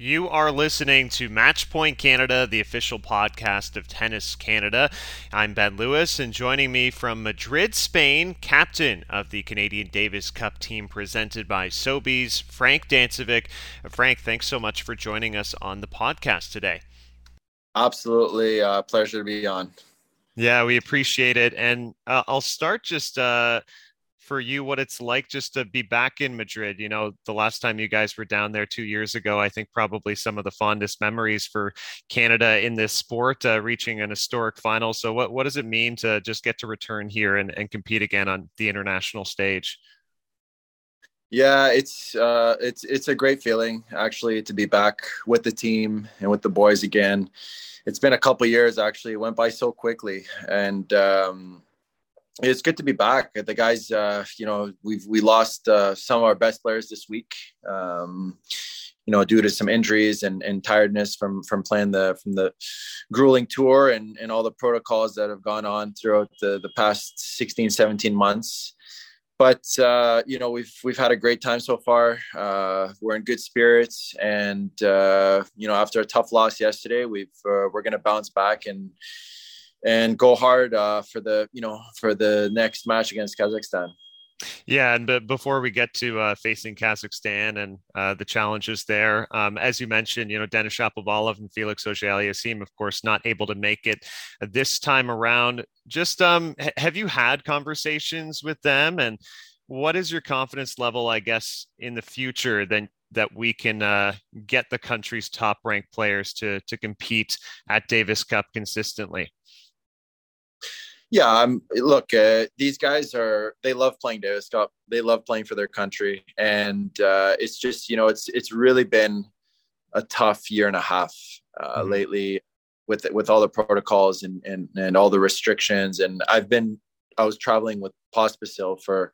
You are listening to Matchpoint Canada, the official podcast of Tennis Canada. I'm Ben Lewis, and joining me from Madrid, Spain, captain of the Canadian Davis Cup team presented by Sobeys, Frank Dancevic. Frank, thanks so much for joining us on the podcast today. Absolutely, uh, pleasure to be on. Yeah, we appreciate it, and uh, I'll start just. Uh, for you what it's like just to be back in Madrid. You know, the last time you guys were down there two years ago, I think probably some of the fondest memories for Canada in this sport, uh, reaching an historic final. So, what, what does it mean to just get to return here and, and compete again on the international stage? Yeah, it's uh, it's it's a great feeling actually to be back with the team and with the boys again. It's been a couple years actually; it went by so quickly, and um, it's good to be back. The guys, uh, you know, we've we lost uh, some of our best players this week. Um, you know, due to some injuries and, and tiredness from from playing the from the grueling tour and, and all the protocols that have gone on throughout the, the past 16, 17 months. But uh, you know, we've we've had a great time so far. Uh, we're in good spirits, and uh, you know, after a tough loss yesterday, we've uh, we're going to bounce back and and go hard uh, for the you know for the next match against Kazakhstan. Yeah, and but before we get to uh, facing Kazakhstan and uh, the challenges there, um, as you mentioned, you know Denis Shapovalov and Felix Auger-Aliassime, of course, not able to make it this time around. Just um, have you had conversations with them, and what is your confidence level, I guess, in the future then that we can uh, get the country's top ranked players to to compete at Davis Cup consistently? Yeah i'm look uh, these guys are they love playing davis cup they love playing for their country and uh, it's just you know it's it's really been a tough year and a half uh, mm-hmm. lately with with all the protocols and, and and all the restrictions and i've been i was traveling with Pospisil for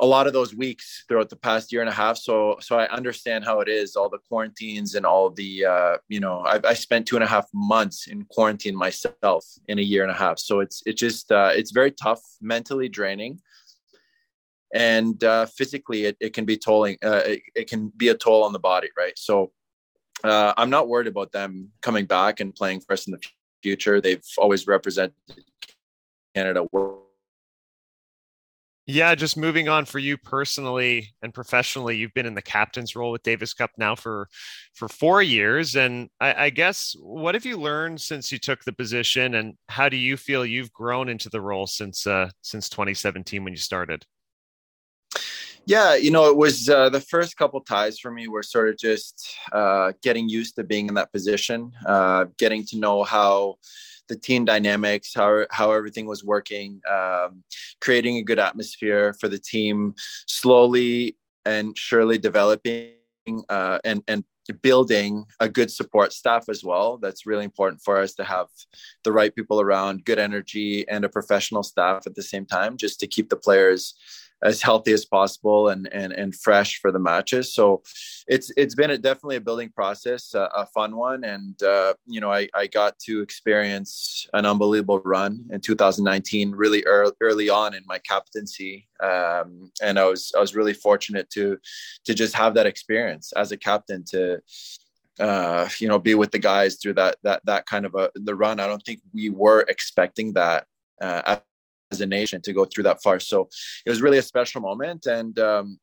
a lot of those weeks throughout the past year and a half. So, so I understand how it is, all the quarantines and all the, uh, you know, I, I spent two and a half months in quarantine myself in a year and a half. So it's, it's just, uh, it's very tough, mentally draining. And uh, physically, it, it can be tolling. Uh, it, it can be a toll on the body, right? So, uh, I'm not worried about them coming back and playing for us in the future. They've always represented Canada yeah, just moving on for you personally and professionally, you've been in the captain's role with Davis Cup now for for four years, and I, I, guess what have you learned since you took the position, and how do you feel you've grown into the role since uh, since 2017 when you started? Yeah, you know, it was uh, the first couple ties for me were sort of just uh, getting used to being in that position, uh, getting to know how the team dynamics, how how everything was working, um, creating a good atmosphere for the team, slowly and surely developing uh, and and building a good support staff as well. That's really important for us to have the right people around, good energy, and a professional staff at the same time, just to keep the players as healthy as possible and and and fresh for the matches. So it's it's been a, definitely a building process, uh, a fun one, and uh, you know I I got to experience an unbelievable run in 2019, really early early on in my captaincy, um, and I was I was really fortunate to to just have that experience as a captain to uh, you know, be with the guys through that that that kind of a the run. I don't think we were expecting that uh, as a nation to go through that far. So it was really a special moment, and um,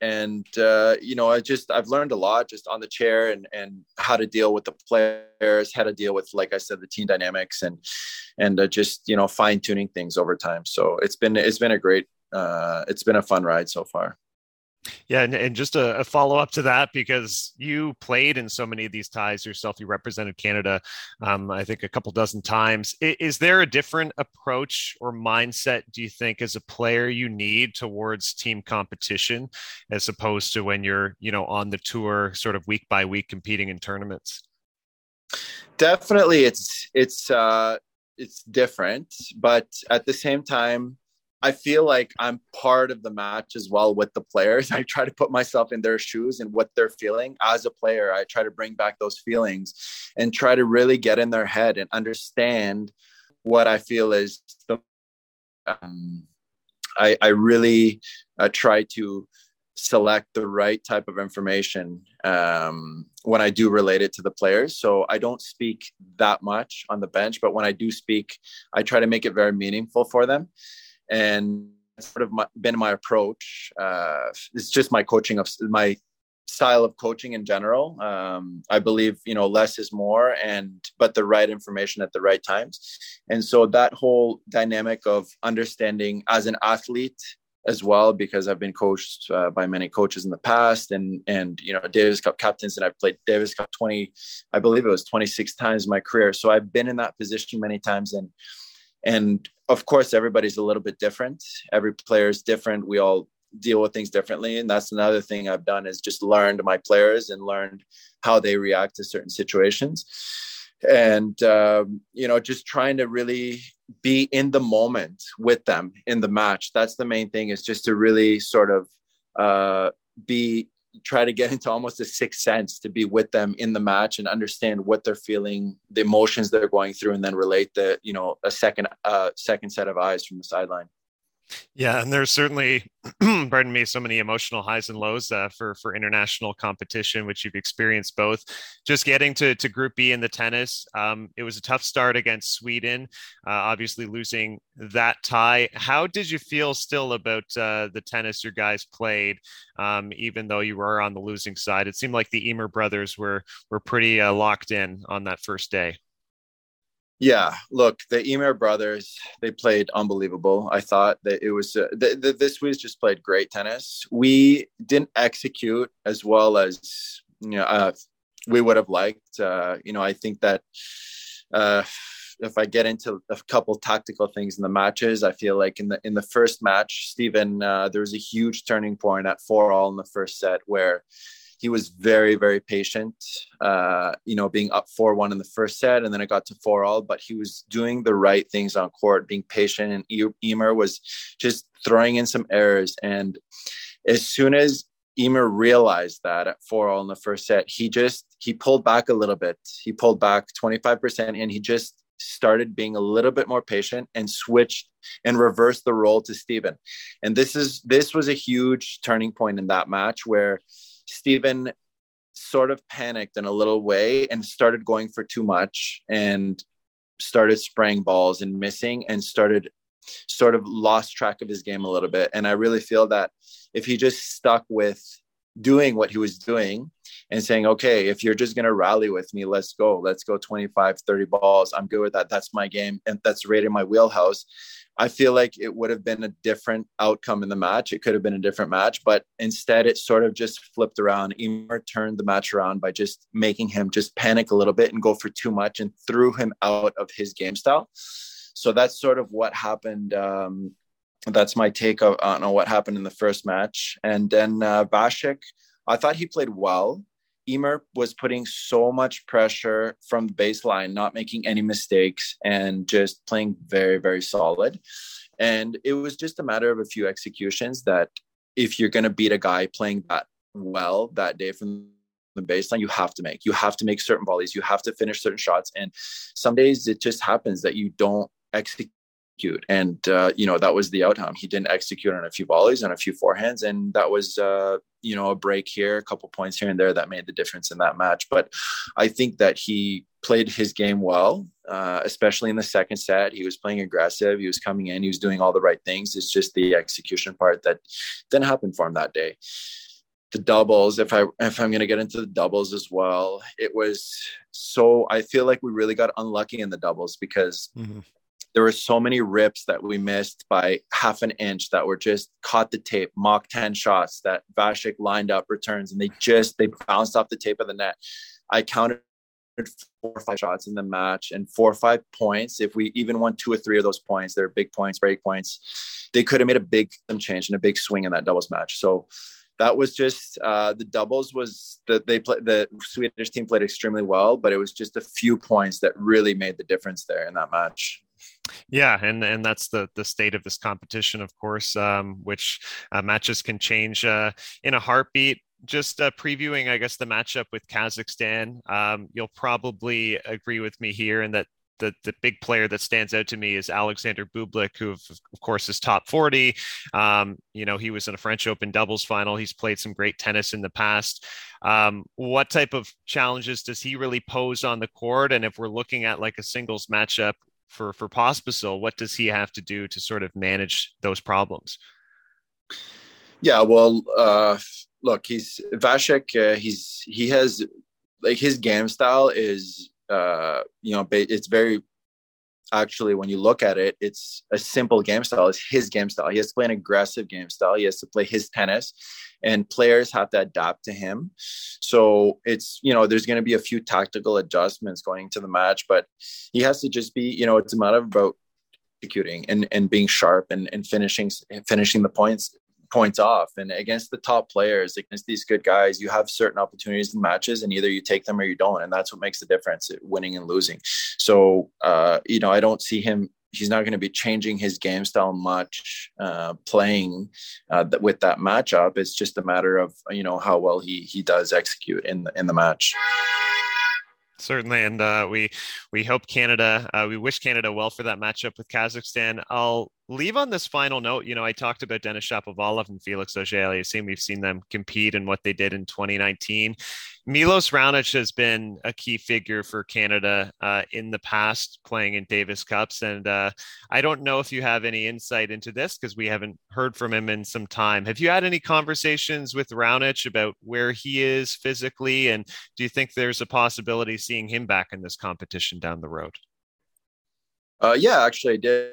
and uh, you know, I just I've learned a lot just on the chair and and how to deal with the players, how to deal with, like I said, the team dynamics, and and uh, just you know fine tuning things over time. So it's been it's been a great uh, it's been a fun ride so far. Yeah, and, and just a, a follow up to that because you played in so many of these ties yourself. You represented Canada, um, I think, a couple dozen times. Is, is, there a different approach or mindset, do you think, as a player you need towards team competition as opposed to when you're, you know, on the tour, sort of week by week competing in tournaments? Definitely, it's it's uh, it's different, but at the same time, I feel like I'm part of the match as well with the players. I try to put myself in their shoes and what they're feeling as a player. I try to bring back those feelings and try to really get in their head and understand what I feel is the. Um, I, I really uh, try to select the right type of information um, when I do relate it to the players. So I don't speak that much on the bench, but when I do speak, I try to make it very meaningful for them. And sort of my, been my approach. Uh, it's just my coaching of my style of coaching in general. Um, I believe you know less is more, and but the right information at the right times. And so that whole dynamic of understanding as an athlete as well because I've been coached uh, by many coaches in the past and and you know Davis Cup captains and I've played Davis Cup 20 I believe it was 26 times in my career so I've been in that position many times and and of course everybody's a little bit different. Every player is different. We all deal with things differently. And that's another thing I've done is just learned my players and learned how they react to certain situations. And um, you know just trying to really be in the moment with them in the match. That's the main thing is just to really sort of uh, be try to get into almost a sixth sense to be with them in the match and understand what they're feeling the emotions they're going through and then relate the you know a second uh second set of eyes from the sideline yeah, and there's certainly, pardon me, so many emotional highs and lows uh, for for international competition, which you've experienced both. Just getting to to Group B in the tennis, um, it was a tough start against Sweden. Uh, obviously, losing that tie. How did you feel still about uh, the tennis your guys played, um, even though you were on the losing side? It seemed like the Ymer brothers were were pretty uh, locked in on that first day. Yeah, look, the Ymer brothers, they played unbelievable. I thought that it was, uh, the, the, just played great tennis. We didn't execute as well as, you know, uh, we would have liked. Uh, you know, I think that uh, if I get into a couple tactical things in the matches, I feel like in the in the first match, Steven, uh, there was a huge turning point at four all in the first set where he was very very patient uh, you know being up 4-1 in the first set and then it got to 4 all but he was doing the right things on court being patient and Ymer was just throwing in some errors and as soon as Ymer realized that at 4 all in the first set he just he pulled back a little bit he pulled back 25% and he just started being a little bit more patient and switched and reversed the role to Steven. And this is this was a huge turning point in that match where Steven sort of panicked in a little way and started going for too much and started spraying balls and missing and started sort of lost track of his game a little bit. And I really feel that if he just stuck with doing what he was doing and saying, okay, if you're just going to rally with me, let's go. Let's go 25, 30 balls. I'm good with that. That's my game. And that's right in my wheelhouse. I feel like it would have been a different outcome in the match. It could have been a different match, but instead it sort of just flipped around. Ymer turned the match around by just making him just panic a little bit and go for too much and threw him out of his game style. So that's sort of what happened. Um, that's my take on, on, what happened in the first match. And then uh, Vasek, I thought he played well. Ymer was putting so much pressure from the baseline, not making any mistakes, and just playing very, very solid. And it was just a matter of a few executions that if you're going to beat a guy playing that well that day from the baseline, you have to make. You have to make certain volleys. You have to finish certain shots. And some days it just happens that you don't execute execute. And, uh, you know, that was the outcome. He didn't execute on a few volleys and a few forehands. And that was, uh, you know, a break here, a couple points here and there that made the difference in that match. But I think that he played his game well, uh, especially in the second set. He was playing aggressive. He was coming in. He was doing all the right things. It's just the execution part that didn't happen for him that day the doubles if i if i'm going to get into the doubles as well it was so i feel like we really got unlucky in the doubles because mm-hmm there were so many rips that we missed by half an inch that were just caught the tape, mock 10 shots that Vasek lined up returns and they just they bounced off the tape of the net. I counted four or five shots in the match and four or five points. If we even won two or three of those points, they're big points, break points. They could have made a big change and a big swing in that doubles match. So that was just uh, the doubles was that they played the Swedish team played extremely well, but it was just a few points that really made the difference there in that match. Yeah, and and that's the the state of this competition, of course, um, which uh, matches can change uh, in a heartbeat. Just uh, previewing, I guess, the matchup with Kazakhstan. Um, you'll probably agree with me here in that the, the big player that stands out to me is Alexander Bublik, who of, of course is top 40. Um, you know, he was in a French Open doubles final. He's played some great tennis in the past. Um, what type of challenges does he really pose on the court? And if we're looking at like a singles matchup for for Pospisil, what does he have to do to sort of manage those problems? Yeah, well, uh, look, he's Vasek. Uh, he's he has like his game style is uh, you know it's very actually when you look at it it's a simple game style. It's his game style. He has to play an aggressive game style. He has to play his tennis and players have to adapt to him. So it's you know there's going to be a few tactical adjustments going into the match but he has to just be you know it's a matter of about executing and and being sharp and and finishing finishing the points points off. And against the top players, against these good guys, you have certain opportunities in matches, and either you take them or you don't. And that's what makes the difference, winning and losing. So, uh, you know, I don't see him. He's not going to be changing his game style much, uh, playing uh, with that matchup. It's just a matter of you know how well he he does execute in the in the match. Certainly, and uh, we we hope Canada. Uh, we wish Canada well for that matchup with Kazakhstan. I'll leave on this final note. You know, I talked about Denis Shapovalov and Felix Auger-Aliassime. We've seen them compete and what they did in 2019. Milos Raonic has been a key figure for Canada uh, in the past, playing in Davis Cups. And uh, I don't know if you have any insight into this because we haven't heard from him in some time. Have you had any conversations with Raonic about where he is physically? And do you think there's a possibility seeing him back in this competition down the road? Uh, yeah, actually, I did.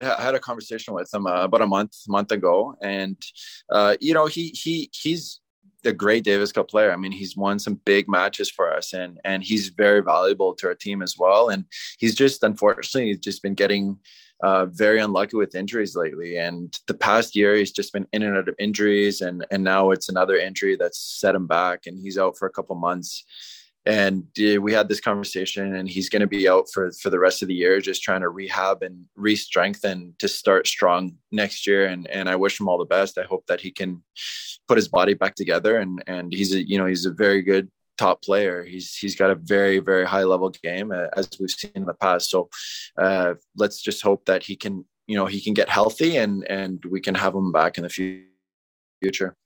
I had a conversation with him uh, about a month month ago, and uh, you know he he he's a great Davis Cup player. I mean, he's won some big matches for us, and and he's very valuable to our team as well. And he's just unfortunately he's just been getting uh, very unlucky with injuries lately. And the past year, he's just been in and out of injuries, and and now it's another injury that's set him back, and he's out for a couple months and uh, we had this conversation and he's going to be out for for the rest of the year just trying to rehab and re-strengthen to start strong next year and and I wish him all the best. I hope that he can put his body back together and and he's a you know he's a very good top player. He's he's got a very very high level game uh, as we've seen in the past. So uh, let's just hope that he can you know he can get healthy and and we can have him back in the future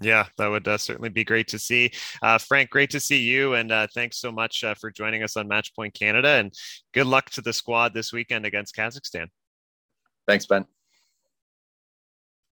yeah, that would uh, certainly be great to see. Uh, Frank, great to see you. And uh, thanks so much uh, for joining us on Matchpoint Canada. And good luck to the squad this weekend against Kazakhstan. Thanks, Ben.